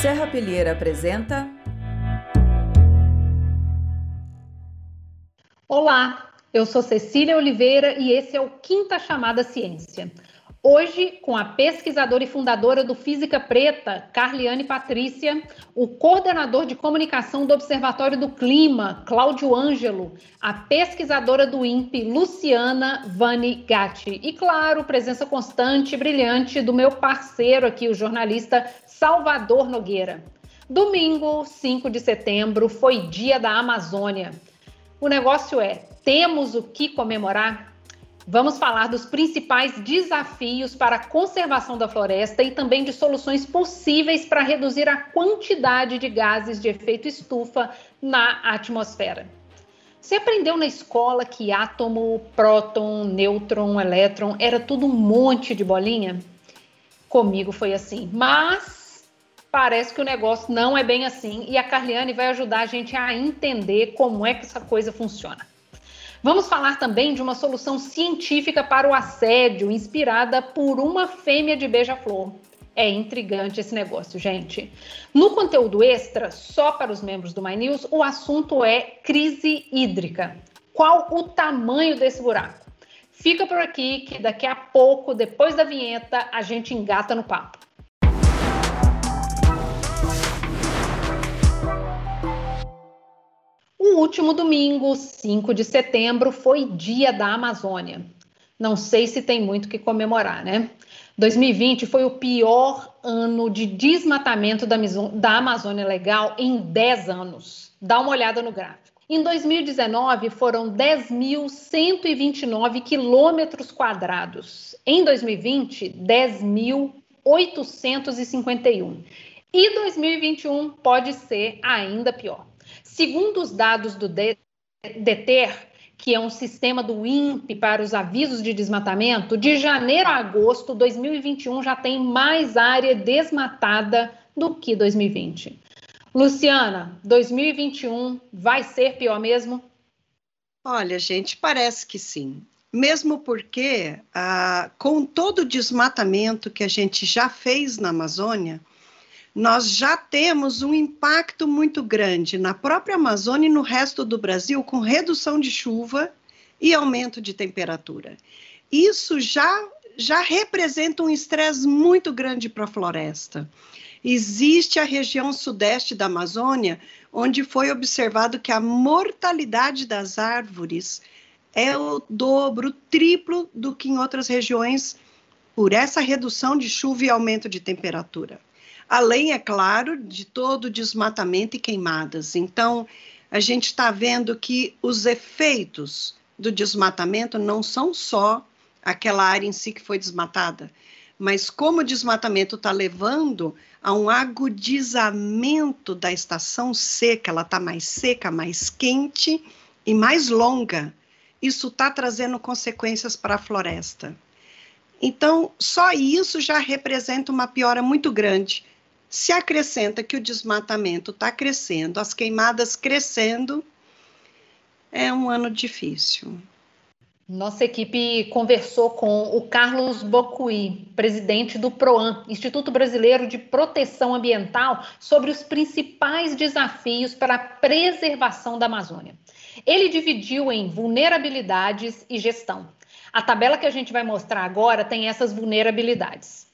Serra Pilheira apresenta. Olá, eu sou Cecília Oliveira e esse é o Quinta Chamada Ciência. Hoje, com a pesquisadora e fundadora do Física Preta, Carliane Patrícia, o coordenador de comunicação do Observatório do Clima, Cláudio Ângelo, a pesquisadora do INPE, Luciana Vani Gatti, e, claro, presença constante e brilhante do meu parceiro aqui, o jornalista Salvador Nogueira. Domingo, 5 de setembro, foi dia da Amazônia. O negócio é: temos o que comemorar? Vamos falar dos principais desafios para a conservação da floresta e também de soluções possíveis para reduzir a quantidade de gases de efeito estufa na atmosfera. Você aprendeu na escola que átomo, próton, nêutron, elétron era tudo um monte de bolinha? Comigo foi assim, mas parece que o negócio não é bem assim e a Carliane vai ajudar a gente a entender como é que essa coisa funciona. Vamos falar também de uma solução científica para o assédio, inspirada por uma fêmea de beija-flor. É intrigante esse negócio, gente. No conteúdo extra, só para os membros do My News, o assunto é crise hídrica. Qual o tamanho desse buraco? Fica por aqui que daqui a pouco, depois da vinheta, a gente engata no papo. Último domingo, 5 de setembro, foi Dia da Amazônia. Não sei se tem muito que comemorar, né? 2020 foi o pior ano de desmatamento da, da Amazônia Legal em 10 anos. Dá uma olhada no gráfico. Em 2019, foram 10.129 quilômetros quadrados. Em 2020, 10.851. E 2021 pode ser ainda pior. Segundo os dados do DETER, que é um sistema do INPE para os avisos de desmatamento, de janeiro a agosto 2021 já tem mais área desmatada do que 2020. Luciana, 2021 vai ser pior mesmo? Olha, gente, parece que sim. Mesmo porque, ah, com todo o desmatamento que a gente já fez na Amazônia, nós já temos um impacto muito grande na própria Amazônia e no resto do Brasil, com redução de chuva e aumento de temperatura. Isso já, já representa um estresse muito grande para a floresta. Existe a região sudeste da Amazônia, onde foi observado que a mortalidade das árvores é o dobro, o triplo do que em outras regiões, por essa redução de chuva e aumento de temperatura além, é claro, de todo o desmatamento e queimadas. Então, a gente está vendo que os efeitos do desmatamento não são só aquela área em si que foi desmatada, mas como o desmatamento está levando a um agudizamento da estação seca, ela está mais seca, mais quente e mais longa. Isso está trazendo consequências para a floresta. Então, só isso já representa uma piora muito grande se acrescenta que o desmatamento está crescendo, as queimadas crescendo, é um ano difícil. Nossa equipe conversou com o Carlos Bocuí, presidente do PROAM, Instituto Brasileiro de Proteção Ambiental, sobre os principais desafios para a preservação da Amazônia. Ele dividiu em vulnerabilidades e gestão. A tabela que a gente vai mostrar agora tem essas vulnerabilidades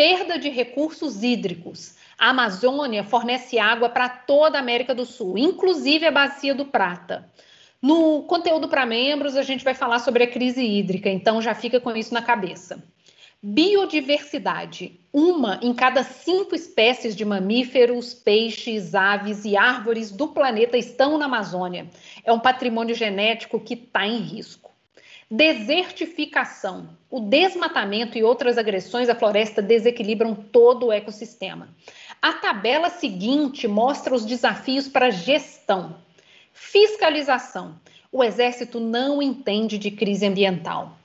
perda de recursos hídricos. A Amazônia fornece água para toda a América do Sul, inclusive a Bacia do Prata. No conteúdo para membros, a gente vai falar sobre a crise hídrica, então já fica com isso na cabeça. Biodiversidade. Uma em cada cinco espécies de mamíferos, peixes, aves e árvores do planeta estão na Amazônia. É um patrimônio genético que está em risco. Desertificação. O desmatamento e outras agressões à floresta desequilibram todo o ecossistema. A tabela seguinte mostra os desafios para gestão. Fiscalização. O Exército não entende de crise ambiental,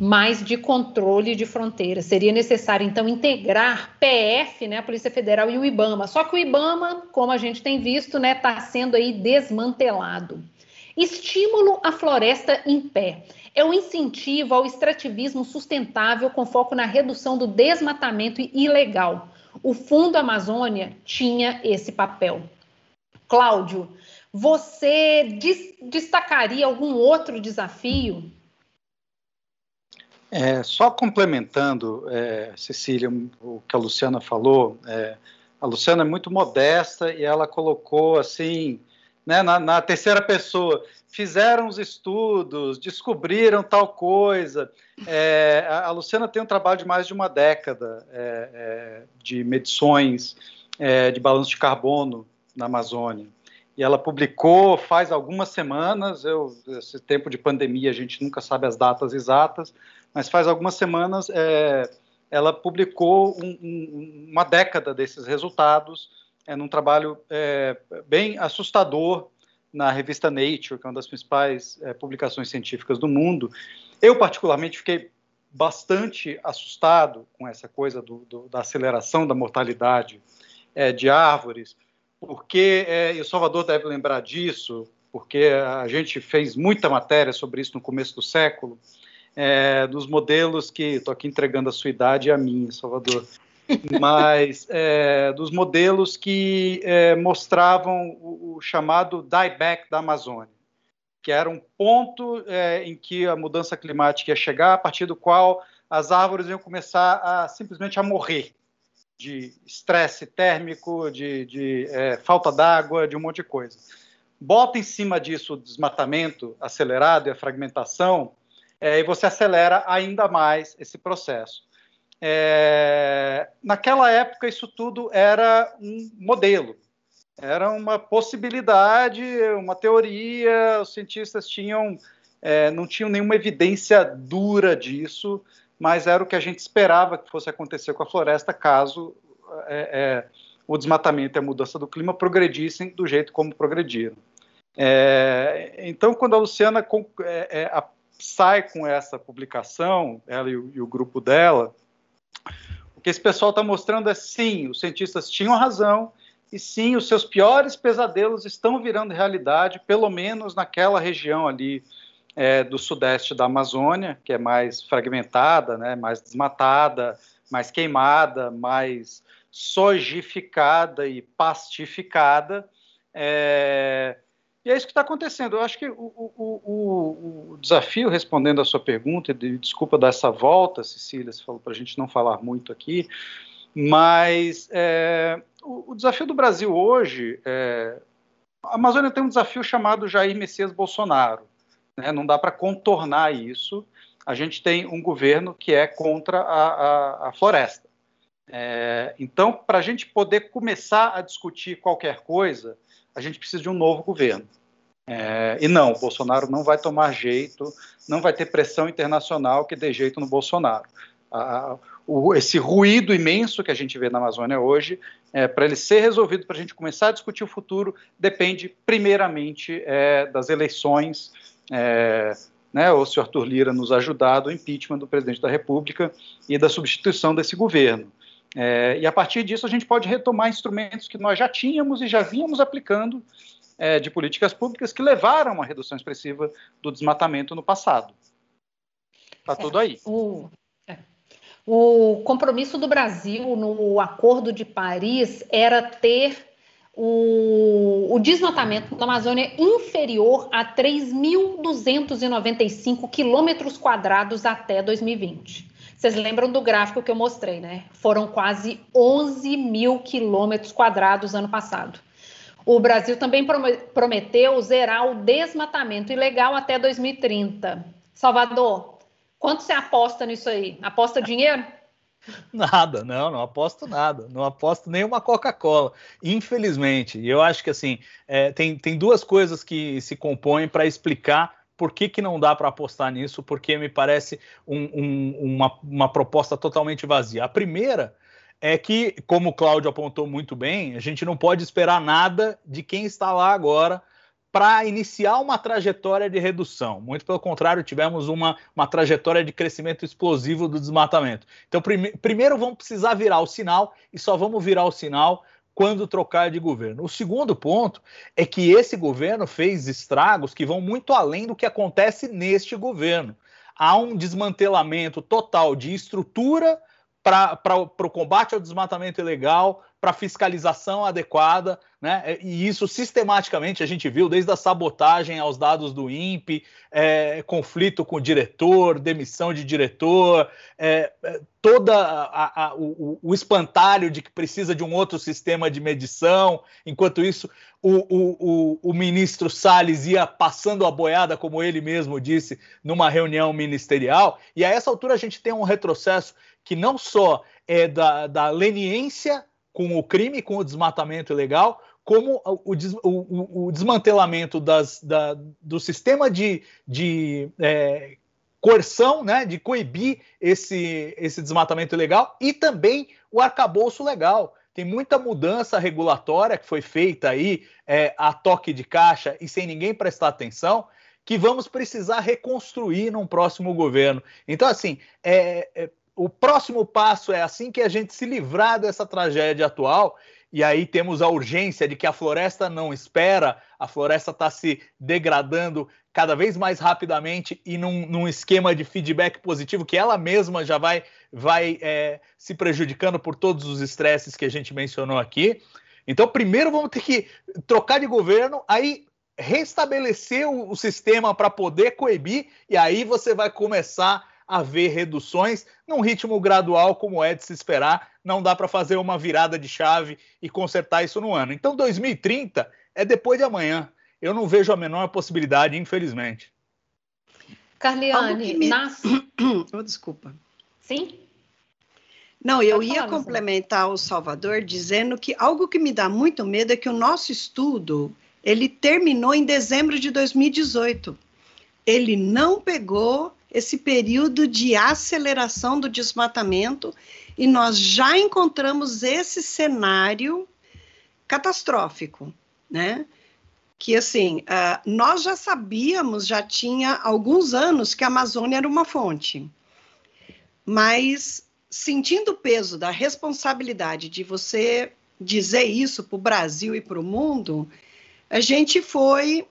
mas de controle de fronteiras. Seria necessário, então, integrar PF, né, a Polícia Federal, e o IBAMA. Só que o IBAMA, como a gente tem visto, está né, tá sendo aí desmantelado. Estímulo à floresta em pé é o incentivo ao extrativismo sustentável com foco na redução do desmatamento ilegal. o Fundo Amazônia tinha esse papel. Cláudio, você destacaria algum outro desafio? É, só complementando, é, Cecília, o que a Luciana falou, é, a Luciana é muito modesta e ela colocou assim, né, na, na, terceira pessoa, fizeram os estudos, descobriram tal coisa. É, a, Luciana tem um trabalho de mais de uma década é, é, de medições é, de balanço de carbono na Amazônia. E ela publicou faz algumas semanas, eu, esse tempo de pandemia a gente nunca sabe as datas exatas, mas faz algumas semanas é, ela publicou um, um, uma década desses resultados é, num trabalho é, bem assustador na revista Nature, que é uma das principais é, publicações científicas do mundo. Eu, particularmente, fiquei bastante assustado com essa coisa do, do, da aceleração da mortalidade é, de árvores, porque, é, e o Salvador deve lembrar disso, porque a gente fez muita matéria sobre isso no começo do século, é, dos modelos que estou aqui entregando a sua idade e a minha, Salvador, mas é, dos modelos que é, mostravam o, o, chamado dieback da Amazônia, que era um ponto é, em que a mudança climática ia chegar, a partir do qual as árvores iam começar a simplesmente a morrer de estresse térmico, de, de é, falta d'água, de um monte de coisa. Bota em cima disso o desmatamento acelerado e a fragmentação, é, e você acelera ainda mais esse processo. É, naquela época, isso tudo era um modelo, era uma possibilidade, uma teoria, os cientistas tinham, é, não tinham nenhuma evidência dura disso, mas era o que a gente esperava que fosse acontecer com a floresta caso é, é o desmatamento e a mudança do clima progredissem do jeito como progrediram. É, então, quando a Luciana é, a, sai com essa publicação, ela e o, e o grupo dela, o que esse pessoal está mostrando é sim, os cientistas tinham razão e sim, os seus piores pesadelos estão virando realidade, pelo menos naquela região ali é, do sudeste da Amazônia, que é mais fragmentada, né, mais desmatada, mais queimada, mais sojificada e pastificada. É, e é isso que está acontecendo. Eu acho que o, o, o, o, desafio, respondendo à sua pergunta, e desculpa dar essa volta, Cecília, você falou para a gente não falar muito aqui, mas é, o, desafio do Brasil hoje, é, a Amazônia tem um desafio chamado Jair Messias Bolsonaro. Né? Não dá para contornar isso. A gente tem um governo que é contra a, a, a floresta. É, então, para a gente poder começar a discutir qualquer coisa, a gente precisa de um novo governo. É, e não, Bolsonaro não vai tomar jeito, não vai ter pressão internacional que dê jeito no Bolsonaro. O, esse ruído imenso que a gente vê na Amazônia hoje, é, para ele ser resolvido, para a gente começar a discutir o futuro, depende primeiramente é, das eleições, é, né, ou se o Arthur Lira nos ajudar, do impeachment do presidente da República e da substituição desse governo. É, e a partir disso a gente pode retomar instrumentos que nós já tínhamos e já vínhamos aplicando é, de políticas públicas que levaram a uma redução expressiva do desmatamento no passado. Está tudo aí. O, é. o compromisso do Brasil no Acordo de Paris era ter o, o, desmatamento da Amazônia inferior a 3.295 quilômetros quadrados até 2020. Vocês lembram do gráfico que eu mostrei, né? Foram quase 11 mil quilômetros quadrados ano passado. O Brasil também prometeu zerar o desmatamento ilegal até 2030. Salvador, quanto você aposta nisso aí? Aposta dinheiro? Nada, não, não aposto nada, não aposto nenhuma Coca-Cola, infelizmente. E eu acho que assim é, tem, tem duas coisas que se compõem para explicar por que, que não dá para apostar nisso? Porque me parece um, um, uma, uma proposta totalmente vazia. A primeira é que, como o Cláudio apontou muito bem, a gente não pode esperar nada de quem está lá agora para iniciar uma trajetória de redução. Muito pelo contrário, tivemos uma, uma trajetória de crescimento explosivo do desmatamento. Então, prime primeiro vamos precisar virar o sinal e só vamos virar o sinal quando trocar de governo. O segundo ponto é que esse governo fez estragos que vão muito além do que acontece neste governo. Há um desmantelamento total de estrutura para o combate ao desmatamento ilegal, para fiscalização adequada, né? E isso sistematicamente a gente viu desde a sabotagem aos dados do INPE, é, conflito com o diretor, demissão de diretor, é, é toda a, a, o, o, espantalho de que precisa de um outro sistema de medição. Enquanto isso, o, o, o ministro Salles ia passando a boiada, como ele mesmo disse, numa reunião ministerial. E a essa altura a gente tem um retrocesso que não só é da, da leniência com o crime, com o desmatamento ilegal, como o, o, o desmantelamento das, da, do sistema de, de é, coerção, né, de coibir esse, esse desmatamento ilegal e também o arcabouço legal. Tem muita mudança regulatória que foi feita aí é, a toque de caixa e sem ninguém prestar atenção, que vamos precisar reconstruir num próximo governo. Então, assim, é, é o próximo passo é assim que a gente se livrar dessa tragédia atual. E aí temos a urgência de que a floresta não espera, a floresta está se degradando cada vez mais rapidamente e num, num, esquema de feedback positivo que ela mesma já vai, vai é, se prejudicando por todos os estresses que a gente mencionou aqui. Então, primeiro vamos ter que trocar de governo, aí restabelecer o, o sistema para poder coibir, e aí você vai começar haver reduções num ritmo gradual, como é de se esperar. Não dá para fazer uma virada de chave e consertar isso no ano. Então, 2030 é depois de amanhã. Eu não vejo a menor possibilidade, infelizmente. Carliane, me... nas... oh, desculpa. Sim? Não, eu ia complementar o Salvador dizendo que algo que me dá muito medo é que o nosso estudo ele terminou em dezembro de 2018. Ele não pegou esse período de aceleração do desmatamento e nós já encontramos esse cenário catastrófico, né? Que assim, uh, nós já sabíamos, já tinha alguns anos que a Amazônia era uma fonte, mas sentindo o peso da responsabilidade de você dizer isso para o Brasil e para o mundo, a gente foi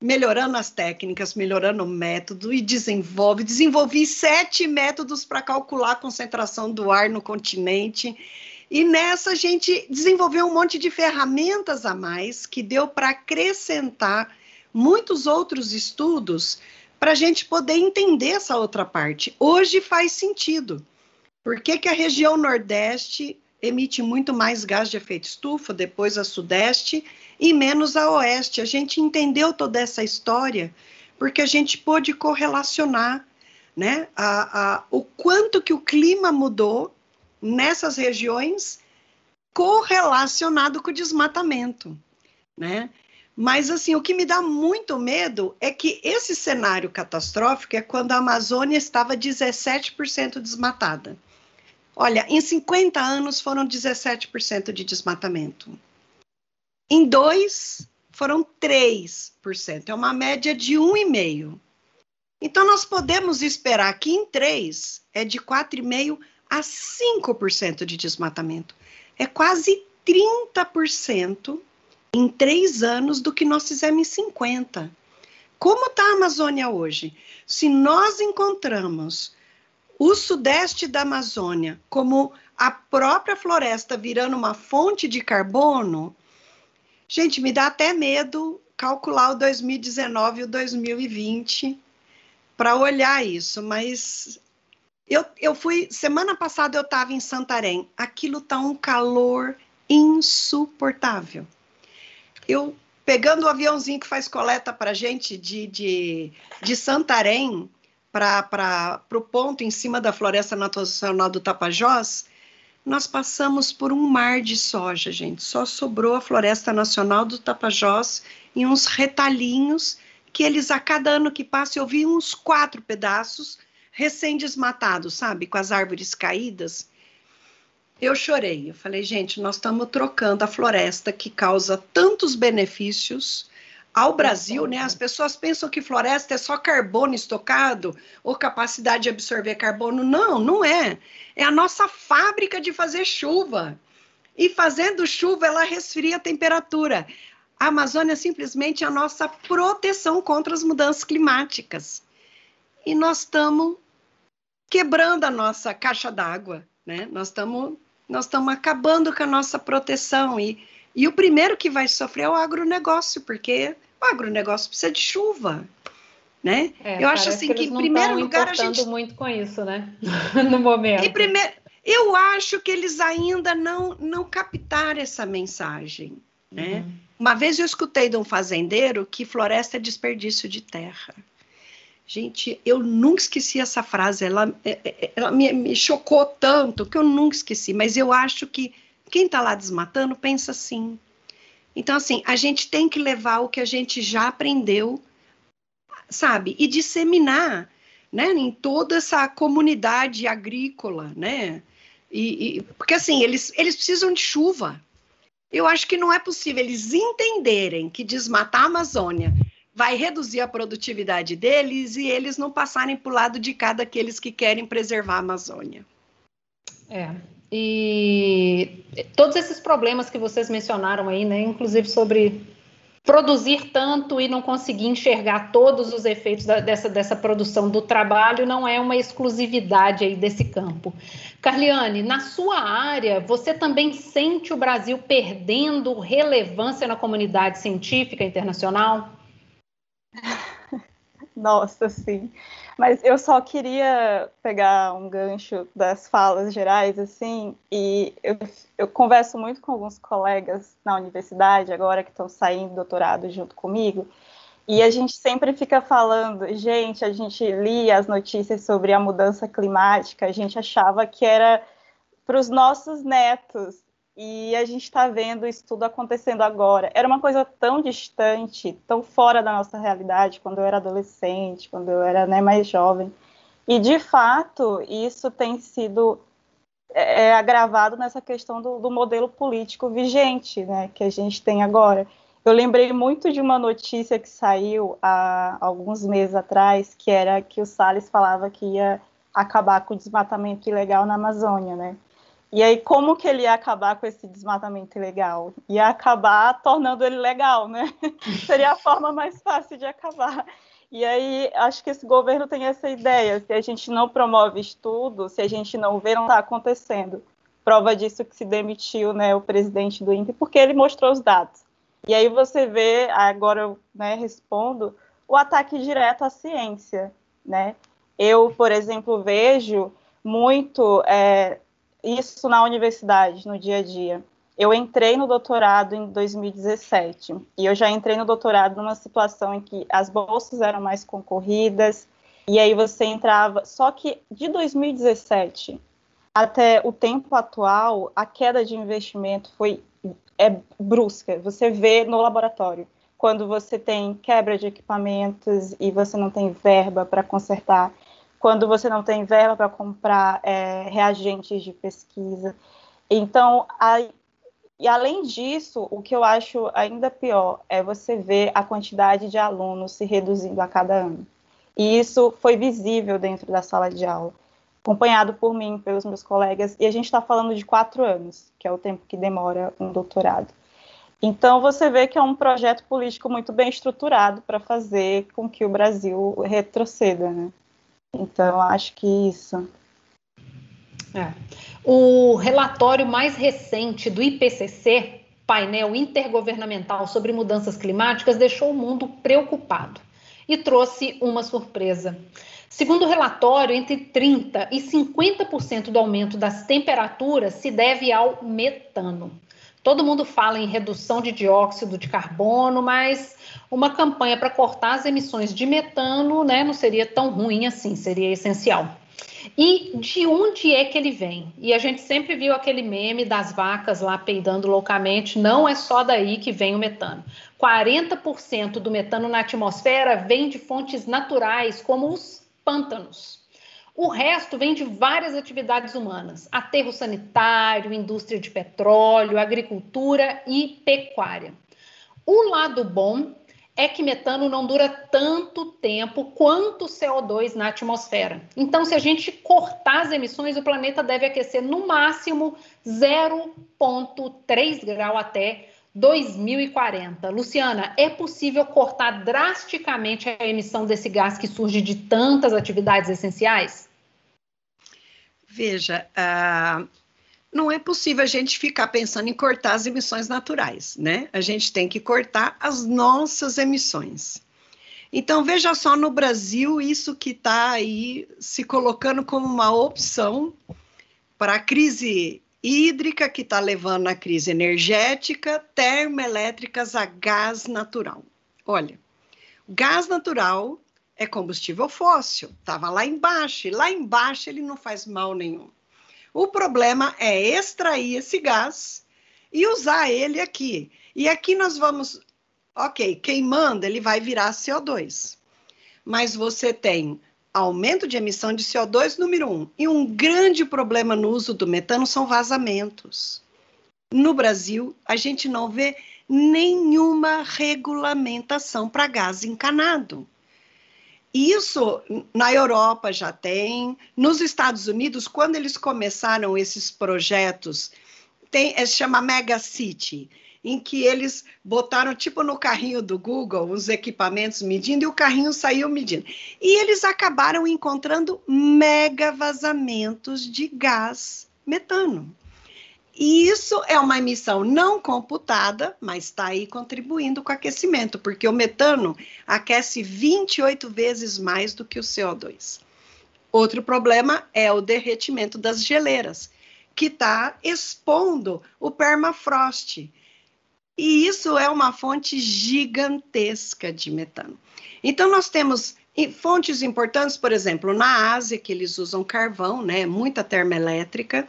melhorando as técnicas, melhorando o método e desenvolve. Desenvolvi sete métodos para calcular a concentração do ar no continente. E nessa a gente desenvolveu um monte de ferramentas a mais que deu para acrescentar muitos outros estudos para a gente poder entender essa outra parte. Hoje faz sentido. Por que, que a região Nordeste emite muito mais gás de efeito estufa, depois a Sudeste, e menos a Oeste. A gente entendeu toda essa história porque a gente pôde correlacionar né, a, a, o quanto que o clima mudou nessas regiões correlacionado com o desmatamento, né? Mas assim, o que me dá muito medo é que esse cenário catastrófico é quando a Amazônia estava 17% desmatada. Olha, em 50 anos foram 17% de desmatamento. Em dois, foram 3%. É uma média de 1,5%. Então, nós podemos esperar que em três é de 4,5% a 5% de desmatamento. É quase 30% em três anos do que nós fizemos em 50. Como está a Amazônia hoje? Se nós encontramos o sudeste da Amazônia como a própria floresta virando uma fonte de carbono, gente, me dá até medo calcular o 2019 e o 2020 para olhar isso, mas eu, eu fui, semana passada eu estava em Santarém, aquilo tá um calor insuportável. Eu pegando o aviãozinho que faz coleta para gente de, de, de Santarém, para o ponto em cima da Floresta Nacional do Tapajós, nós passamos por um mar de soja, gente. Só sobrou a Floresta Nacional do Tapajós e uns retalhinhos que eles, a cada ano que passa, eu vi uns quatro pedaços recém-desmatados, sabe? Com as árvores caídas. Eu chorei. Eu falei, gente, nós estamos trocando a floresta que causa tantos benefícios ao Brasil, né, as pessoas pensam que floresta é só carbono estocado ou capacidade de absorver carbono. Não, não é. É a nossa fábrica de fazer chuva. E fazendo chuva, ela resfria a temperatura. A Amazônia é simplesmente a nossa proteção contra as mudanças climáticas. E nós estamos quebrando a nossa caixa d'água. né? Nós estamos nós estamos acabando com a nossa proteção e, e o primeiro que vai sofrer é o agronegócio, porque o agronegócio precisa de chuva, né? É, eu acho assim que, que em primeiro lugar a gente muito com isso, né? no momento. Em primeiro, eu acho que eles ainda não não captaram essa mensagem, né? Uhum. Uma vez eu escutei de um fazendeiro que floresta é desperdício de terra. Gente, eu nunca esqueci essa frase, ela, é, é, ela me, me, chocou tanto que eu nunca esqueci, mas eu acho que quem está lá desmatando pensa assim. Então, assim, a gente tem que levar o que a gente já aprendeu, sabe, e disseminar, né, em toda essa comunidade agrícola, né, e, e, porque, assim, eles, eles precisam de chuva. Eu acho que não é possível eles entenderem que desmatar a Amazônia vai reduzir a produtividade deles e eles não passarem para o lado de cada aqueles que querem preservar a Amazônia. É. E todos esses problemas que vocês mencionaram aí, né, inclusive sobre produzir tanto e não conseguir enxergar todos os efeitos da, dessa, dessa produção do trabalho não é uma exclusividade aí desse campo. Carliane, na sua área, você também sente o Brasil perdendo relevância na comunidade científica internacional? Nossa, sim. Mas eu só queria pegar um gancho das falas gerais, assim, e eu, eu converso muito com alguns colegas na universidade, agora que estão saindo do doutorado junto comigo, e a gente sempre fica falando, gente, a gente lia as notícias sobre a mudança climática, a gente achava que era para os nossos netos, e a gente está vendo isso tudo acontecendo agora. Era uma coisa tão distante, tão fora da nossa realidade, quando eu era adolescente, quando eu era né, mais jovem. E, de fato, isso tem sido é, é, agravado nessa questão do, do, modelo político vigente né, que a gente tem agora. Eu lembrei muito de uma notícia que saiu há alguns meses atrás, que era que o Salles falava que ia acabar com o desmatamento ilegal na Amazônia, né? E aí, como que ele ia acabar com esse desmatamento ilegal? Ia acabar tornando ele legal, né? Seria a forma mais fácil de acabar. E aí, acho que esse governo tem essa ideia. Se a gente não promove estudo, se a gente não vê, não está acontecendo. Prova disso que se demitiu né, o presidente do INPE, porque ele mostrou os dados. E aí você vê, agora eu né, respondo, o ataque direto à ciência. Né? Eu, por exemplo, vejo muito é, isso na universidade, no dia a dia. Eu entrei no doutorado em 2017 e eu já entrei no doutorado numa situação em que as bolsas eram mais concorridas e aí você entrava. Só que de 2017 até o tempo atual, a queda de investimento foi é brusca. Você vê no laboratório quando você tem quebra de equipamentos e você não tem verba para consertar quando você não tem verba para comprar é, reagentes de pesquisa. Então, a, e além disso, o que eu acho ainda pior é você ver a quantidade de alunos se reduzindo a cada ano. E isso foi visível dentro da sala de aula, acompanhado por mim, pelos meus colegas, e a gente está falando de quatro anos, que é o tempo que demora um doutorado. Então, você vê que é um projeto político muito bem estruturado para fazer com que o Brasil retroceda, né? Então, acho que isso. É. O relatório mais recente do IPCC, painel intergovernamental sobre mudanças climáticas, deixou o mundo preocupado e trouxe uma surpresa. Segundo o relatório, entre 30% e 50% do aumento das temperaturas se deve ao metano. Todo mundo fala em redução de dióxido de carbono, mas uma campanha para cortar as emissões de metano né, não seria tão ruim assim, seria essencial. E de onde é que ele vem? E a gente sempre viu aquele meme das vacas lá peidando loucamente, não é só daí que vem o metano. 40% do metano na atmosfera vem de fontes naturais, como os pântanos. O resto vem de várias atividades humanas: aterro sanitário, indústria de petróleo, agricultura e pecuária. O lado bom é que metano não dura tanto tempo quanto CO2 na atmosfera. Então, se a gente cortar as emissões, o planeta deve aquecer no máximo 0,3 grau até 2040. Luciana, é possível cortar drasticamente a emissão desse gás que surge de tantas atividades essenciais? Veja, uh, não é possível a gente ficar pensando em cortar as emissões naturais, né? A gente tem que cortar as nossas emissões. Então, veja só no Brasil, isso que está aí se colocando como uma opção para a crise hídrica, que está levando a crise energética, termoelétricas a gás natural. Olha, gás natural é combustível fóssil, estava lá embaixo, e lá embaixo ele não faz mal nenhum. O problema é extrair esse gás e usar ele aqui. E aqui nós vamos, ok, queimando ele vai virar CO2. Mas você tem aumento de emissão de CO2, número um. E um grande problema no uso do metano são vazamentos. No Brasil, a gente não vê nenhuma regulamentação para gás encanado. Isso na Europa já tem, nos Estados Unidos, quando eles começaram esses projetos, tem, é, chama Mega City, em que eles botaram tipo no carrinho do Google os equipamentos medindo e o carrinho saiu medindo. E eles acabaram encontrando mega vazamentos de gás metano. E isso é uma emissão não computada, mas está aí contribuindo com o aquecimento, porque o metano aquece 28 vezes mais do que o CO2. Outro problema é o derretimento das geleiras, que está expondo o permafrost. E isso é uma fonte gigantesca de metano. Então, nós temos fontes importantes, por exemplo, na Ásia, que eles usam carvão, né, muita termoelétrica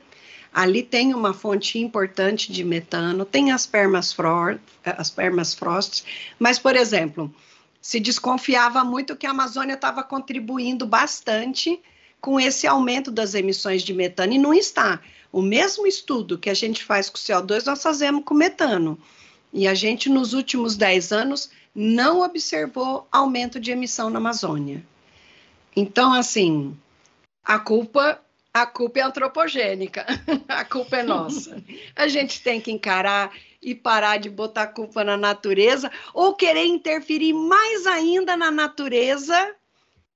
Ali tem uma fonte importante de metano, tem as permafrost, as mas, por exemplo, se desconfiava muito que a Amazônia estava contribuindo bastante com esse aumento das emissões de metano, e não está. O mesmo estudo que a gente faz com CO2, nós fazemos com metano. E a gente, nos últimos 10 anos, não observou aumento de emissão na Amazônia. Então, assim, a culpa a culpa é antropogênica, a culpa é nossa. A gente tem que encarar e parar de botar a culpa na natureza ou querer interferir mais ainda na natureza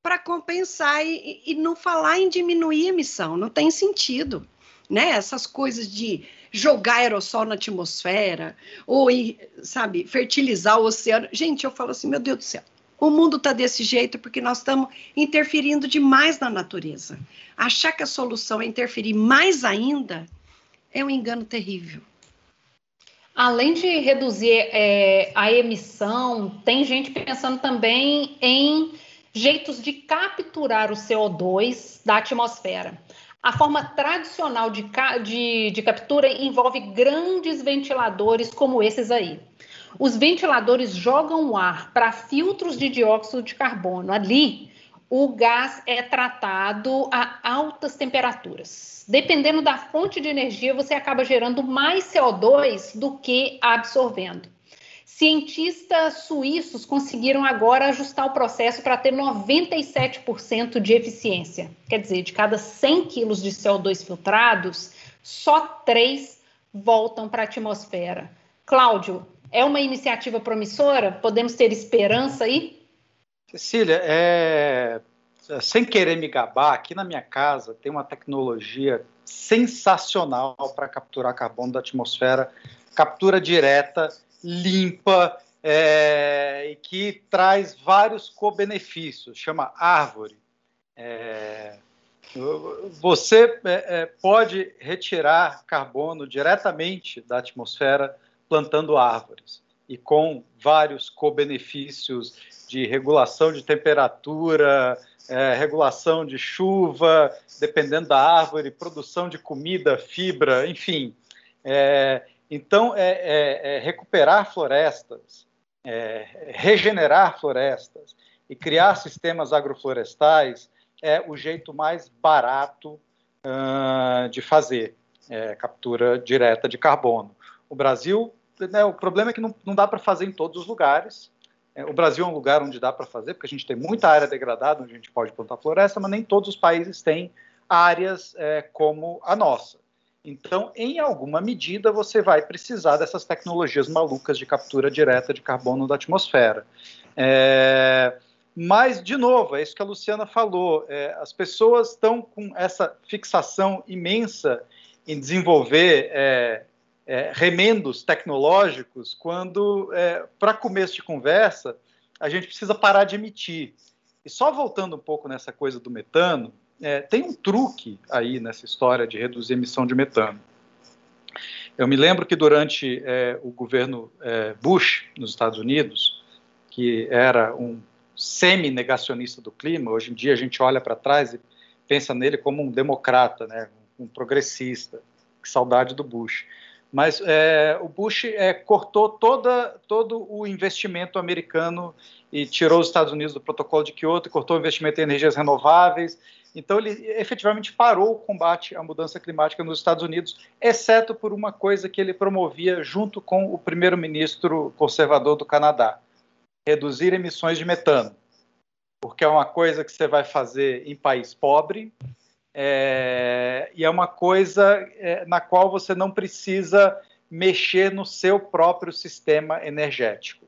para compensar e, e, não falar em diminuir a emissão. Não tem sentido. Né? Essas coisas de jogar aerossol na atmosfera ou, sabe, fertilizar o oceano. Gente, eu falo assim, meu Deus do céu o mundo está desse jeito porque nós estamos interferindo demais na natureza. Achar que a solução é interferir mais ainda é um engano terrível. Além de reduzir é, a emissão, tem gente pensando também em jeitos de capturar o CO2 da atmosfera. A forma tradicional de, de, de captura envolve grandes ventiladores como esses aí. Os ventiladores jogam o ar para filtros de dióxido de carbono. Ali, o gás é tratado a altas temperaturas. Dependendo da fonte de energia, você acaba gerando mais CO2 do que absorvendo. Cientistas suíços conseguiram agora ajustar o processo para ter 97% de eficiência. Quer dizer, de cada 100 quilos de CO2 filtrados, só 3 voltam para a atmosfera. Cláudio, é uma iniciativa promissora? Podemos ter esperança aí? Cecília, é... sem querer me gabar, aqui na minha casa tem uma tecnologia sensacional para capturar carbono da atmosfera, captura direta, limpa, é... e que traz vários co-benefícios, chama árvore. É... Você é, é, pode retirar carbono diretamente da atmosfera plantando árvores e com vários co-benefícios de regulação de temperatura, é, regulação de chuva, dependendo da árvore, produção de comida, fibra, enfim. É, então, é, é, é recuperar florestas, é, regenerar florestas e criar sistemas agroflorestais é o jeito mais barato uh, de fazer captura direta de carbono. O Brasil, né, o problema é que não, não dá para fazer em todos os lugares. É, o Brasil é um lugar onde dá para fazer, porque a gente tem muita área degradada onde a gente pode plantar floresta, mas nem todos os países têm áreas é, como a nossa. Então, em alguma medida, você vai precisar dessas tecnologias malucas de captura direta de carbono da atmosfera. É, Mas, de novo, é isso que a Luciana falou: é, as pessoas estão com essa fixação imensa em desenvolver é, remendos tecnológicos, quando, é, para começo de conversa, a gente precisa parar de emitir. E só voltando um pouco nessa coisa do metano, é, tem um truque aí nessa história de reduzir a emissão de metano. Eu me lembro que durante é, o governo é, Bush nos Estados Unidos, que era um semi-negacionista do clima, hoje em dia a gente olha para trás e pensa nele como um democrata, né, um progressista. Que saudade do Bush. Mas é, o Bush é, cortou toda, todo o investimento americano e tirou os Estados Unidos do protocolo de Kyoto, cortou o investimento em energias renováveis então, ele efetivamente parou o combate à mudança climática nos Estados Unidos, exceto por uma coisa que ele promovia junto com o primeiro-ministro conservador do Canadá: reduzir emissões de metano. Porque é uma coisa que você vai fazer em país pobre é, e é uma coisa é, na qual você não precisa mexer no seu próprio sistema energético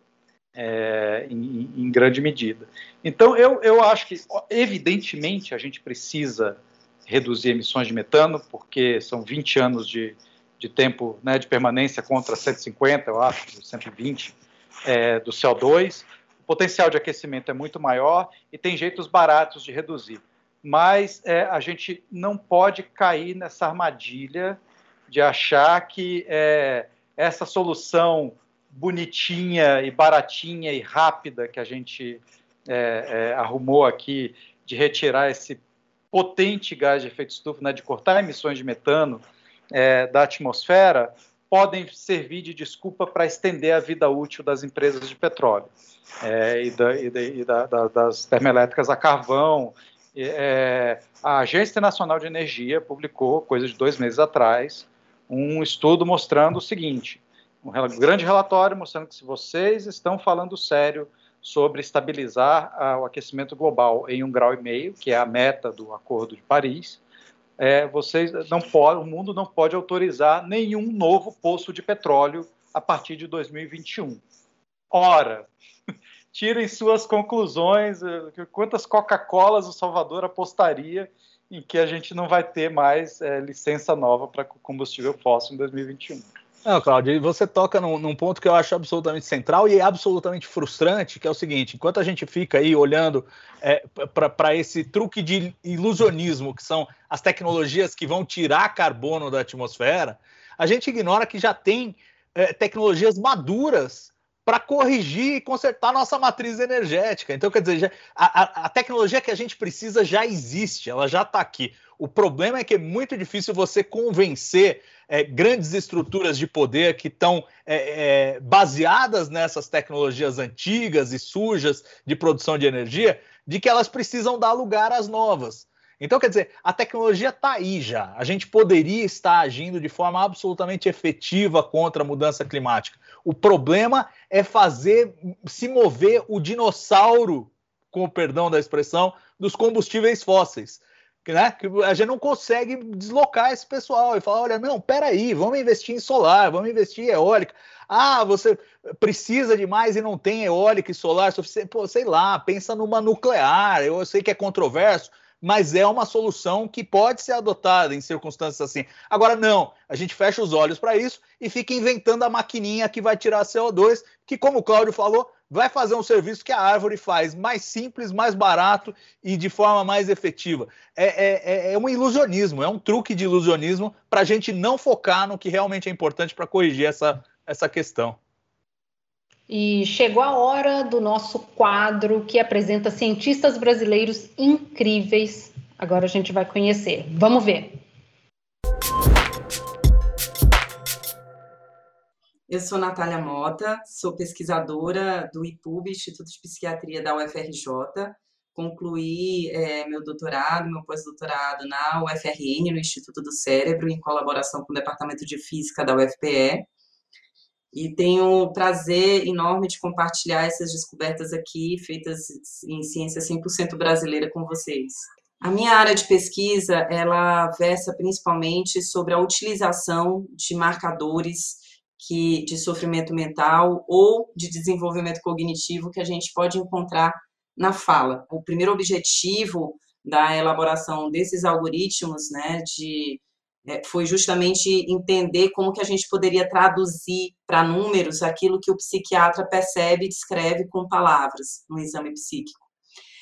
é, em, em, grande medida. Então, eu, eu acho que, evidentemente, a gente precisa reduzir emissões de metano, porque são 20 anos de, de tempo né, de permanência contra 150, eu acho, 120 é, do CO2. O potencial de aquecimento é muito maior e tem jeitos baratos de reduzir. Mas é, a gente não pode cair nessa armadilha de achar que é, essa solução bonitinha e baratinha e rápida que a gente é, é, arrumou aqui de retirar esse potente gás de efeito estufa, né, de cortar emissões de metano é, da atmosfera, podem servir de desculpa para estender a vida útil das empresas de petróleo é, e, da, e, da, e da, das termoelétricas a carvão. É, a Agência Nacional de Energia publicou, coisa de dois meses atrás, um estudo mostrando o seguinte: um grande relatório mostrando que se vocês estão falando sério sobre estabilizar o aquecimento global em um grau e meio, que é a meta do Acordo de Paris, é, vocês não pode, o mundo não pode autorizar nenhum novo poço de petróleo a partir de 2021. Ora, tirem suas conclusões. Eh, quantas Coca-Colas o Salvador apostaria em que a gente não vai ter mais é, licença nova para combustível fóssil em 2021? Não, Claudio, você toca num, num, ponto que eu acho absolutamente central e é absolutamente frustrante, que é o seguinte: enquanto a gente fica aí olhando é, para esse truque de ilusionismo, que são as tecnologias que vão tirar carbono da atmosfera, a gente ignora que já tem é, tecnologias maduras para corrigir e consertar nossa matriz energética. Então, quer dizer, já, a, a, tecnologia que a gente precisa já existe, ela já está aqui. O problema é que é muito difícil você convencer é, grandes estruturas de poder que estão é, é, baseadas nessas tecnologias antigas e sujas de produção de energia, de que elas precisam dar lugar às novas. Então, quer dizer, a tecnologia está aí já. A gente poderia estar agindo de forma absolutamente efetiva contra a mudança climática. O problema é fazer se mover o dinossauro, com o perdão da expressão, dos combustíveis fósseis. Né? Que a gente não consegue deslocar esse pessoal e falar: olha, não, peraí, vamos investir em solar, vamos investir em eólica. Ah, você precisa de mais e não tem eólica e solar suficiente. Pô, sei lá, pensa numa nuclear. Eu sei que é controverso, mas é uma solução que pode ser adotada em circunstâncias assim. Agora, não, a gente fecha os olhos para isso e fica inventando a maquininha que vai tirar CO2, que, como o Cláudio falou, vai fazer um serviço que a árvore faz mais simples, mais barato e de forma mais efetiva. É, é, é, é um ilusionismo, é um truque de ilusionismo para a gente não focar no que realmente é importante para corrigir essa, essa questão. E chegou a hora do nosso quadro que apresenta cientistas brasileiros incríveis. Agora a gente vai conhecer. Vamos ver. Eu sou Natália Mota, sou pesquisadora do IPUB, Instituto de Psiquiatria da UFRJ. Concluí é, meu doutorado, meu pós-doutorado na UFRN, no Instituto do Cérebro, em colaboração com o Departamento de Física da UFPE e tenho o prazer enorme de compartilhar essas descobertas aqui, feitas em ciência 100% brasileira com vocês. A minha área de pesquisa, ela versa principalmente sobre a utilização de marcadores que, de sofrimento mental ou de desenvolvimento cognitivo que a gente pode encontrar na fala. O primeiro objetivo da elaboração desses algoritmos, né, de foi justamente entender como que a gente poderia traduzir para números aquilo que o psiquiatra percebe e descreve com palavras no exame psíquico.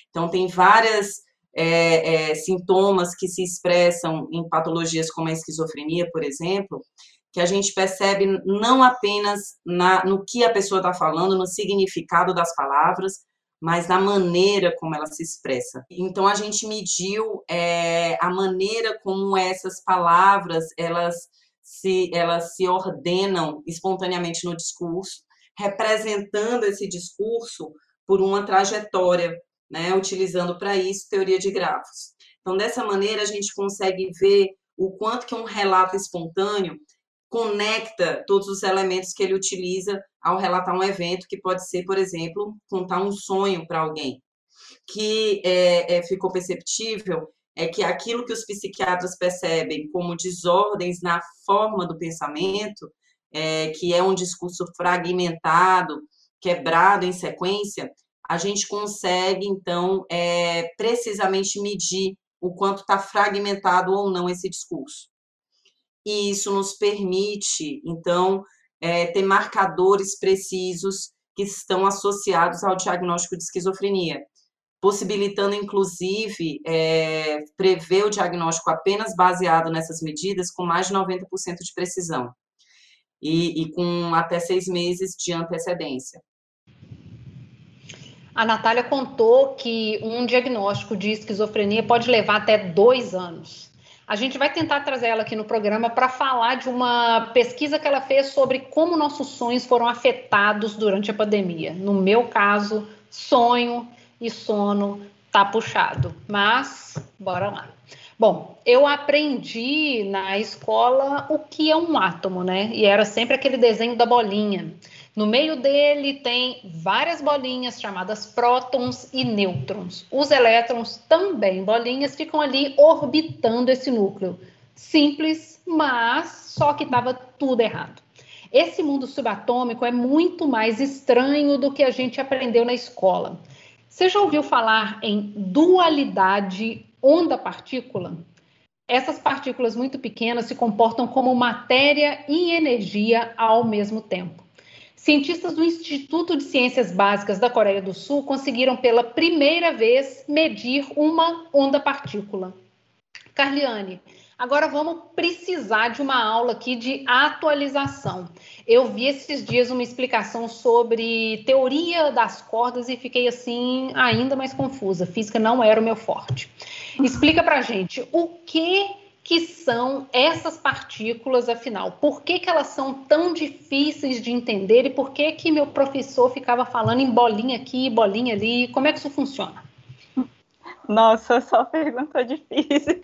Então, tem várias é, é, sintomas que se expressam em patologias como a esquizofrenia, por exemplo, que a gente percebe não apenas na, no que a pessoa está falando, no significado das palavras, mas na maneira como ela se expressa. Então a gente mediu é, a maneira como essas palavras elas se elas se ordenam espontaneamente no discurso, representando esse discurso por uma trajetória, né, utilizando para isso teoria de grafos. Então dessa maneira a gente consegue ver o quanto que um relato espontâneo conecta todos os elementos que ele utiliza ao relatar um evento, que pode ser, por exemplo, contar um sonho para alguém. Que é, é, ficou perceptível é que aquilo que os psiquiatras percebem como desordens na forma do pensamento, é, que é um discurso fragmentado, quebrado em sequência, a gente consegue, então, é, precisamente medir o quanto está fragmentado ou não esse discurso e isso nos permite, então, é, ter marcadores precisos que estão associados ao diagnóstico de esquizofrenia, possibilitando, inclusive, é, prever o diagnóstico apenas baseado nessas medidas com mais de 90% de precisão e, e com até seis meses de antecedência. A Natália contou que um diagnóstico de esquizofrenia pode levar até dois anos. A gente vai tentar trazer ela aqui no programa para falar de uma pesquisa que ela fez sobre como nossos sonhos foram afetados durante a pandemia. No meu caso, sonho e sono tá puxado. Mas bora lá. Bom, eu aprendi na escola o que é um átomo, né? E era sempre aquele desenho da bolinha. No meio dele tem várias bolinhas chamadas prótons e nêutrons. Os elétrons, também bolinhas, ficam ali orbitando esse núcleo. Simples, mas só que estava tudo errado. Esse mundo subatômico é muito mais estranho do que a gente aprendeu na escola. Você já ouviu falar em dualidade onda-partícula? Essas partículas muito pequenas se comportam como matéria e energia ao mesmo tempo. Cientistas do Instituto de Ciências Básicas da Coreia do Sul conseguiram pela primeira vez medir uma onda-partícula. Carliane, agora vamos precisar de uma aula aqui de atualização. Eu vi esses dias uma explicação sobre teoria das cordas e fiquei assim ainda mais confusa. Física não era o meu forte. Explica pra gente o que que são essas partículas, afinal? Por que, que elas são tão difíceis de entender e por que, que meu professor ficava falando em bolinha aqui, bolinha ali? Como é que isso funciona? Nossa, só pergunta difícil.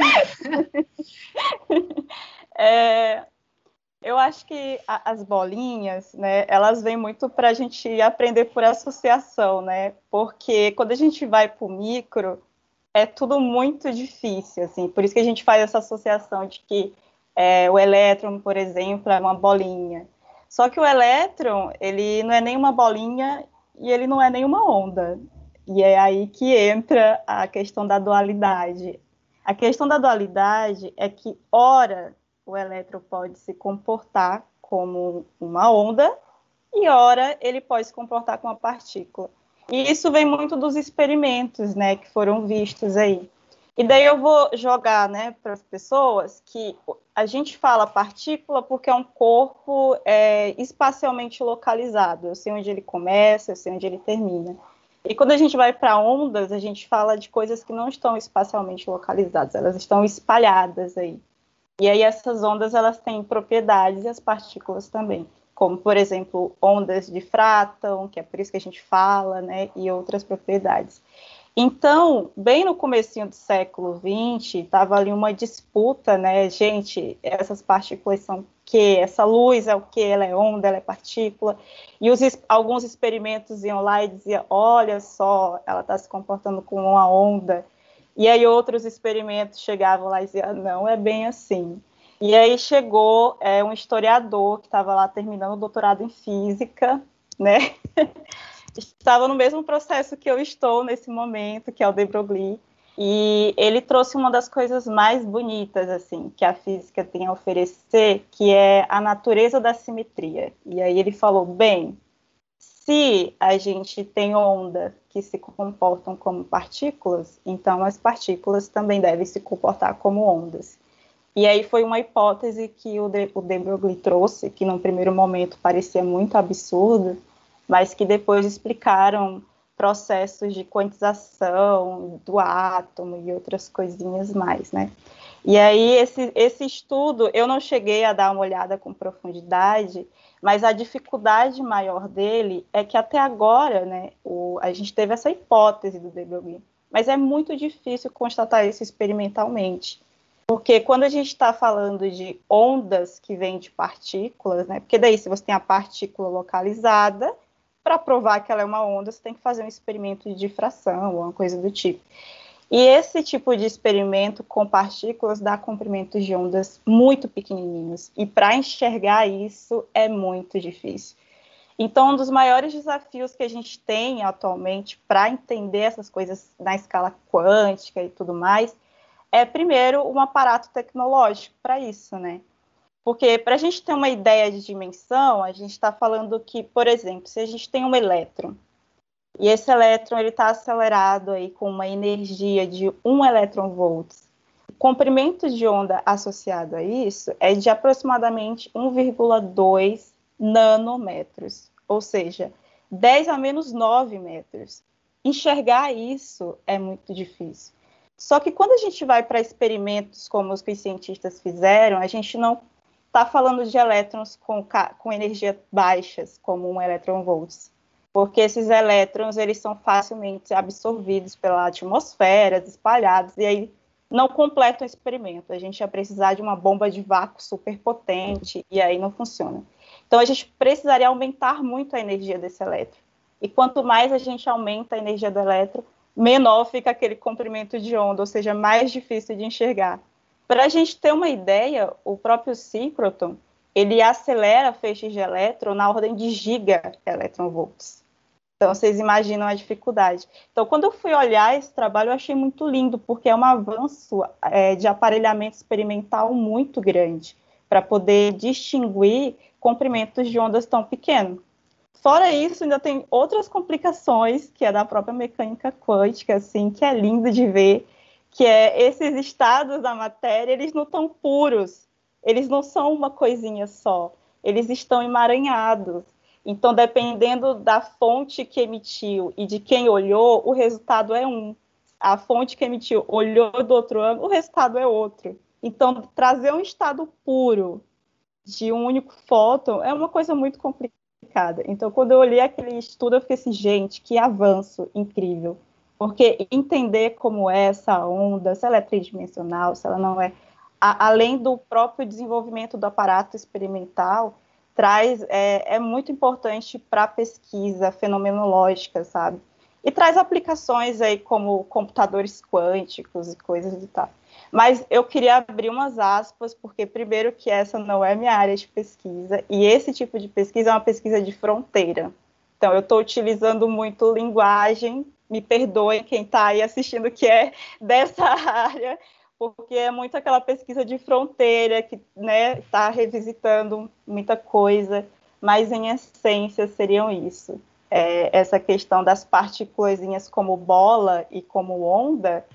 é, eu acho que a, as bolinhas, né, elas vêm muito para a gente aprender por associação, né? Porque quando a gente vai para o micro, é tudo muito difícil, assim. Por isso que a gente faz essa associação de que é, o elétron, por exemplo, é uma bolinha. Só que o elétron, ele não é nem uma bolinha e ele não é nenhuma onda. E é aí que entra a questão da dualidade. A questão da dualidade é que, ora, o elétron pode se comportar como uma onda e, ora, ele pode se comportar como uma partícula. E isso vem muito dos experimentos, né, que foram vistos aí. E daí eu vou jogar, né, para as pessoas que a gente fala partícula porque é um corpo é, espacialmente localizado. Eu sei onde ele começa, eu sei onde ele termina. E quando a gente vai para ondas, a gente fala de coisas que não estão espacialmente localizadas, elas estão espalhadas aí. E aí essas ondas elas têm propriedades e as partículas também como, por exemplo, ondas de fráton, que é por isso que a gente fala, né, e outras propriedades. Então, bem no comecinho do século XX, estava ali uma disputa, né, gente, essas partículas são o quê? Essa luz é o quê? Ela é onda, ela é partícula? E os, alguns experimentos iam lá e diziam, olha só, ela está se comportando como uma onda. E aí outros experimentos chegavam lá e diziam, não é bem assim. E aí chegou é, um historiador que estava lá terminando o doutorado em física, né? estava no mesmo processo que eu estou nesse momento, que é o de Broglie, e ele trouxe uma das coisas mais bonitas assim que a física tem a oferecer, que é a natureza da simetria. E aí ele falou: bem, se a gente tem ondas que se comportam como partículas, então as partículas também devem se comportar como ondas. E aí foi uma hipótese que o de, o Broglie trouxe, que num primeiro momento parecia muito absurdo, mas que depois explicaram processos de quantização do átomo e outras coisinhas mais, né? E aí esse, esse estudo eu não cheguei a dar uma olhada com profundidade, mas a dificuldade maior dele é que até agora, né, o, a gente teve essa hipótese do de Broglie, mas é muito difícil constatar isso experimentalmente. Porque quando a gente está falando de ondas que vêm de partículas, né? Porque daí, se você tem a partícula localizada, para provar que ela é uma onda, você tem que fazer um experimento de difração ou uma coisa do tipo. E esse tipo de experimento com partículas dá comprimentos de ondas muito pequenininhos. E para enxergar isso é muito difícil. Então, um dos maiores desafios que a gente tem atualmente para entender essas coisas na escala quântica e tudo mais é, primeiro, um aparato tecnológico para isso, né? Porque para a gente ter uma ideia de dimensão, a gente está falando que, por exemplo, se a gente tem um elétron e esse elétron ele está acelerado aí com uma energia de 1 elétron-volts, o comprimento de onda associado a isso é de aproximadamente 1,2 nanômetros, ou seja, 10 a menos 9 metros. Enxergar isso é muito difícil. Só que quando a gente vai para experimentos como os que os cientistas fizeram, a gente não está falando de elétrons com, com energia baixas, como um elétron volts, porque esses elétrons eles são facilmente absorvidos pela atmosfera, espalhados, e aí não completam o experimento. A gente ia precisar de uma bomba de vácuo super potente, e aí não funciona. Então a gente precisaria aumentar muito a energia desse elétron. E quanto mais a gente aumenta a energia do elétron, menor fica aquele comprimento de onda, ou seja, mais difícil de enxergar. Para a gente ter uma ideia, o próprio síncroton, ele acelera feixes de elétron na ordem de giga electronvolts. Então, vocês imaginam a dificuldade. Então, quando eu fui olhar esse trabalho, eu achei muito lindo, porque é um avanço é, de aparelhamento experimental muito grande, para poder distinguir comprimentos de ondas tão pequenos. Fora isso, ainda tem outras complicações, que é da própria mecânica quântica, assim, que é lindo de ver, que é esses estados da matéria, eles não estão puros, eles não são uma coisinha só, eles estão emaranhados. Então, dependendo da fonte que emitiu e de quem olhou, o resultado é um. A fonte que emitiu olhou do outro ângulo, o resultado é outro. Então, trazer um estado puro de um único fóton é uma coisa muito complicada Então, quando eu olhei aquele estudo, eu fiquei assim, gente, que avanço incrível. Porque entender como é essa onda, se ela é tridimensional, se ela não é, a, além do próprio desenvolvimento do aparato experimental, traz é, é muito importante para a pesquisa fenomenológica, sabe? E traz aplicações aí como computadores quânticos e coisas e tal. Mas eu queria abrir umas aspas, porque, primeiro, que essa não é minha área de pesquisa, e esse tipo de pesquisa é uma pesquisa de fronteira. Então, eu estou utilizando muito linguagem, me perdoem quem está aí assistindo que é dessa área, porque é muito aquela pesquisa de fronteira que está né, tá revisitando muita coisa, mas em essência seriam isso. É, essa questão das partículas como bola e como onda,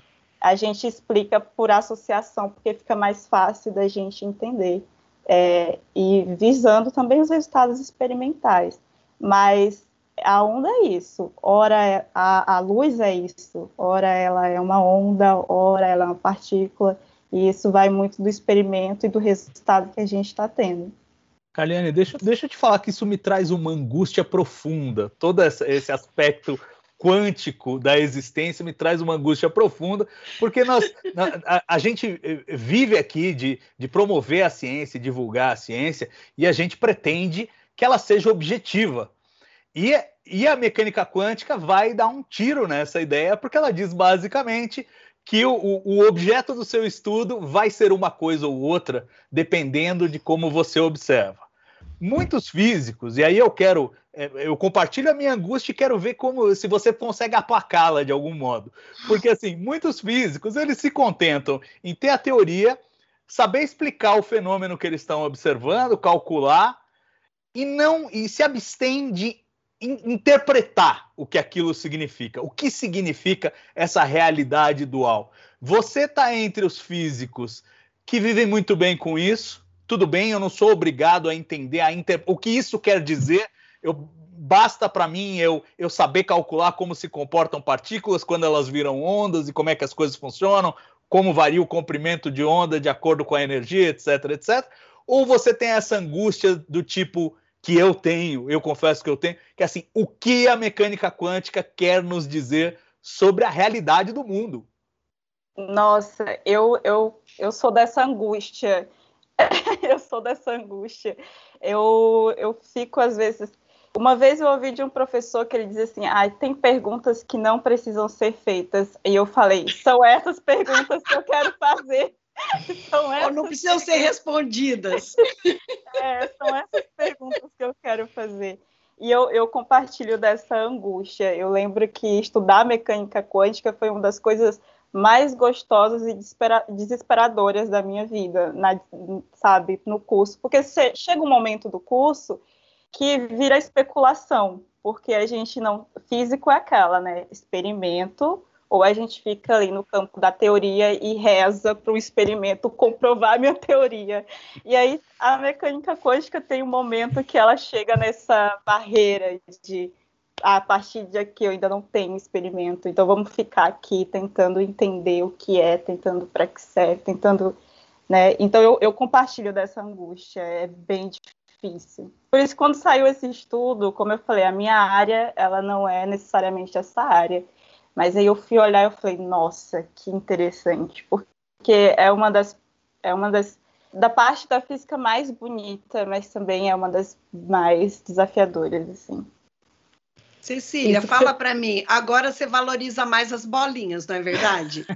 a gente explica por associação, porque fica mais fácil da gente entender. É, e visando também os resultados experimentais. Mas a onda é isso, ora é, a, a luz é isso, ora ela é uma onda, ora ela é uma partícula, e isso vai muito do experimento e do resultado que a gente está tendo. Kaliane, deixa, deixa eu te falar que isso me traz uma angústia profunda, todo esse aspecto quântico da existência me traz uma angústia profunda, porque nós, a, a, gente eh, vive aqui de, de promover a ciência, divulgar a ciência, e a gente pretende que ela seja objetiva. E, e a mecânica quântica vai dar um tiro nessa ideia, porque ela diz basicamente que o, o objeto do seu estudo vai ser uma coisa ou outra, dependendo de como você observa. Muitos físicos, e aí eu quero eu compartilho a minha angústia e quero ver como se você consegue aplacá-la de algum modo. Porque assim, muitos físicos eles se contentam em ter a teoria, saber explicar o fenômeno que eles estão observando, calcular e não e se abstém de in, interpretar o que aquilo significa, o que significa essa realidade dual. Você está entre os físicos que vivem muito bem com isso. Tudo bem, eu não sou obrigado a entender a inter... o que isso quer dizer eu basta para mim eu, eu saber calcular como se comportam partículas quando elas viram ondas e como é que as coisas funcionam, como varia o comprimento de onda de acordo com a energia, etc, etc. Ou você tem essa angústia do tipo que eu tenho, eu confesso que eu tenho, que é assim, o que a mecânica quântica quer nos dizer sobre a realidade do mundo? Nossa, eu, eu, eu sou dessa angústia. eu sou dessa angústia. Eu, eu fico, às vezes, uma vez eu ouvi de um professor que ele dizia assim: ah, tem perguntas que não precisam ser feitas. E eu falei: são essas perguntas que eu quero fazer. São essas Ou não precisam ser respondidas. É, são essas perguntas que eu quero fazer. E eu, eu compartilho dessa angústia. Eu lembro que estudar mecânica quântica foi uma das coisas mais gostosas e desesperadoras da minha vida, na, sabe, no curso. Porque chega um momento do curso que vira especulação, porque a gente não. Físico é aquela, né? Experimento, ou a gente fica ali no campo da teoria e reza para o experimento comprovar minha teoria. E aí a mecânica quântica tem um momento que ela chega nessa barreira de a partir de aqui eu ainda não tenho experimento, então vamos ficar aqui tentando entender o que é, tentando para que serve, tentando, né? Então eu, eu compartilho dessa angústia, é bem difícil. Por isso, quando saiu esse estudo, como eu falei, a minha área, ela não é necessariamente essa área. Mas aí eu fui olhar e eu falei, nossa, que interessante, porque é uma das, é uma das da parte da física mais bonita, mas também é uma das mais desafiadoras, assim. Cecília, Isso fala para mim, agora você valoriza mais as bolinhas, não é verdade?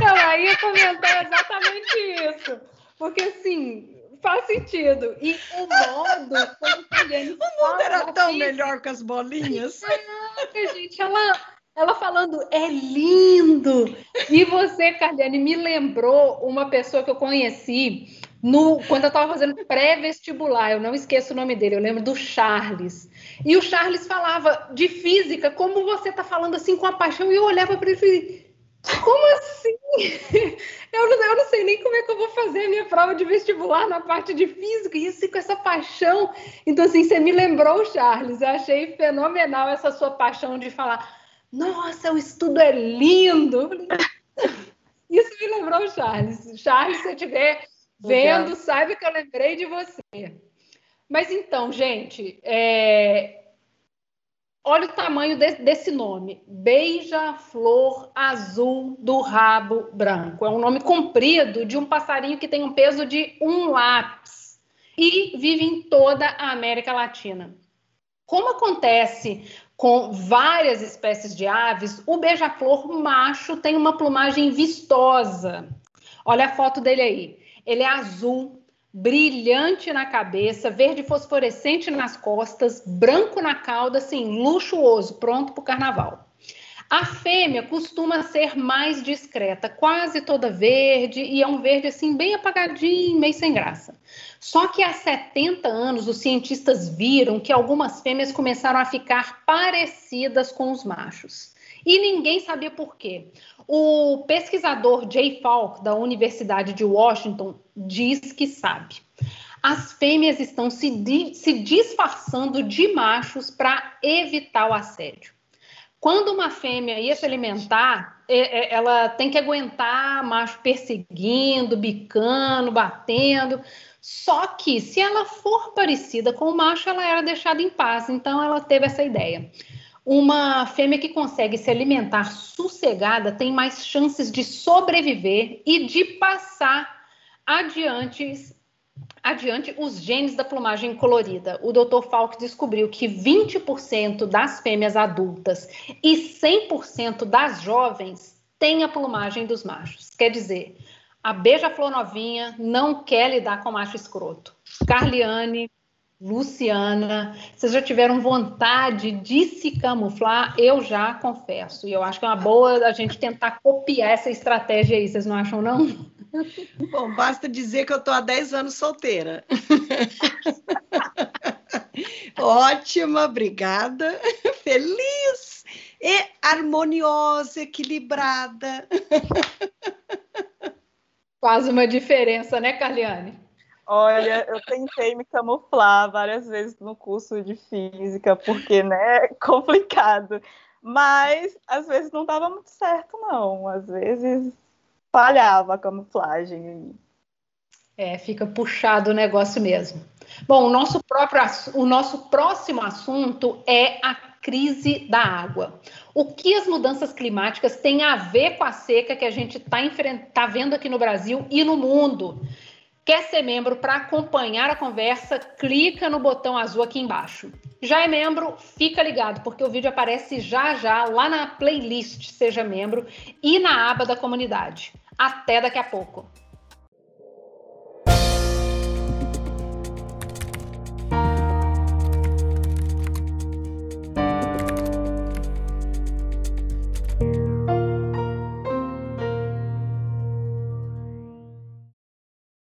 eu ia comentar exatamente isso. Porque, assim, faz sentido. E o modo como O mundo era tão física, melhor com as bolinhas. Caraca, gente, ela, ela falando é lindo. E você, Carliane, me lembrou uma pessoa que eu conheci no, quando eu estava fazendo pré-vestibular, eu não esqueço o nome dele, eu lembro do Charles. E o Charles falava de física, como você está falando assim com a paixão, e eu olhava para ele e como assim? Eu não, eu não, sei nem como é que eu vou fazer a minha prova de vestibular na parte de física, e assim, com essa paixão. Então, assim, você me lembrou, Charles, eu achei fenomenal essa sua paixão de falar, nossa, o estudo é lindo. Isso me lembrou, Charles. Charles, se você estiver vendo, saiba que eu lembrei de você. Mas então, gente, é, Olha o tamanho de, desse nome: Beija-flor azul do rabo branco. É um nome comprido de um passarinho que tem um peso de um lápis e vive em toda a América Latina. Como acontece com várias espécies de aves, o beija-flor macho tem uma plumagem vistosa. Olha a foto dele aí. Ele é azul, brilhante na cabeça, verde fosforescente nas costas, branco na cauda, assim, luxuoso, pronto para o carnaval. A fêmea costuma ser mais discreta, quase toda verde, e é um verde assim bem apagadinho, meio sem graça. Só que há 70 anos os cientistas viram que algumas fêmeas começaram a ficar parecidas com os machos. E ninguém sabia por quê. O pesquisador Jay Falk, da Universidade de Washington, diz que sabe. As fêmeas estão se, di se disfarçando de machos para evitar o assédio. Quando uma fêmea ia se alimentar, ela tem que aguentar macho perseguindo, bicando, batendo. Só que se ela for parecida com o macho, ela era deixada em paz. Então ela teve essa ideia. Uma fêmea que consegue se alimentar sossegada tem mais chances de sobreviver e de passar adiante, adiante os genes da plumagem colorida. O Dr. Falk descobriu que 20% das fêmeas adultas e 100% das jovens têm a plumagem dos machos. Quer dizer, a beija-flor novinha não quer lidar com macho escroto. Carliane, Luciana, vocês já tiveram vontade de se camuflar? Eu já confesso. E eu acho que é uma boa a gente tentar copiar essa estratégia aí, vocês não acham, não? Bom, basta dizer que eu estou há 10 anos solteira. Ótima, obrigada. Feliz e harmoniosa, equilibrada. Faz uma diferença, né, Carliane? Olha, eu tentei me camuflar várias vezes no curso de física, porque, né, é complicado. Mas às vezes não dava muito certo, não. Às vezes falhava a camuflagem. É, fica puxado o negócio mesmo. Bom, o nosso, próprio, o nosso próximo assunto é a crise da água. O que as mudanças climáticas têm a ver com a seca que a gente está tá vendo aqui no Brasil e no mundo? Quer ser membro para acompanhar a conversa? Clica no botão azul aqui embaixo. Já é membro? Fica ligado, porque o vídeo aparece já já lá na playlist Seja Membro e na aba da comunidade. Até daqui a pouco.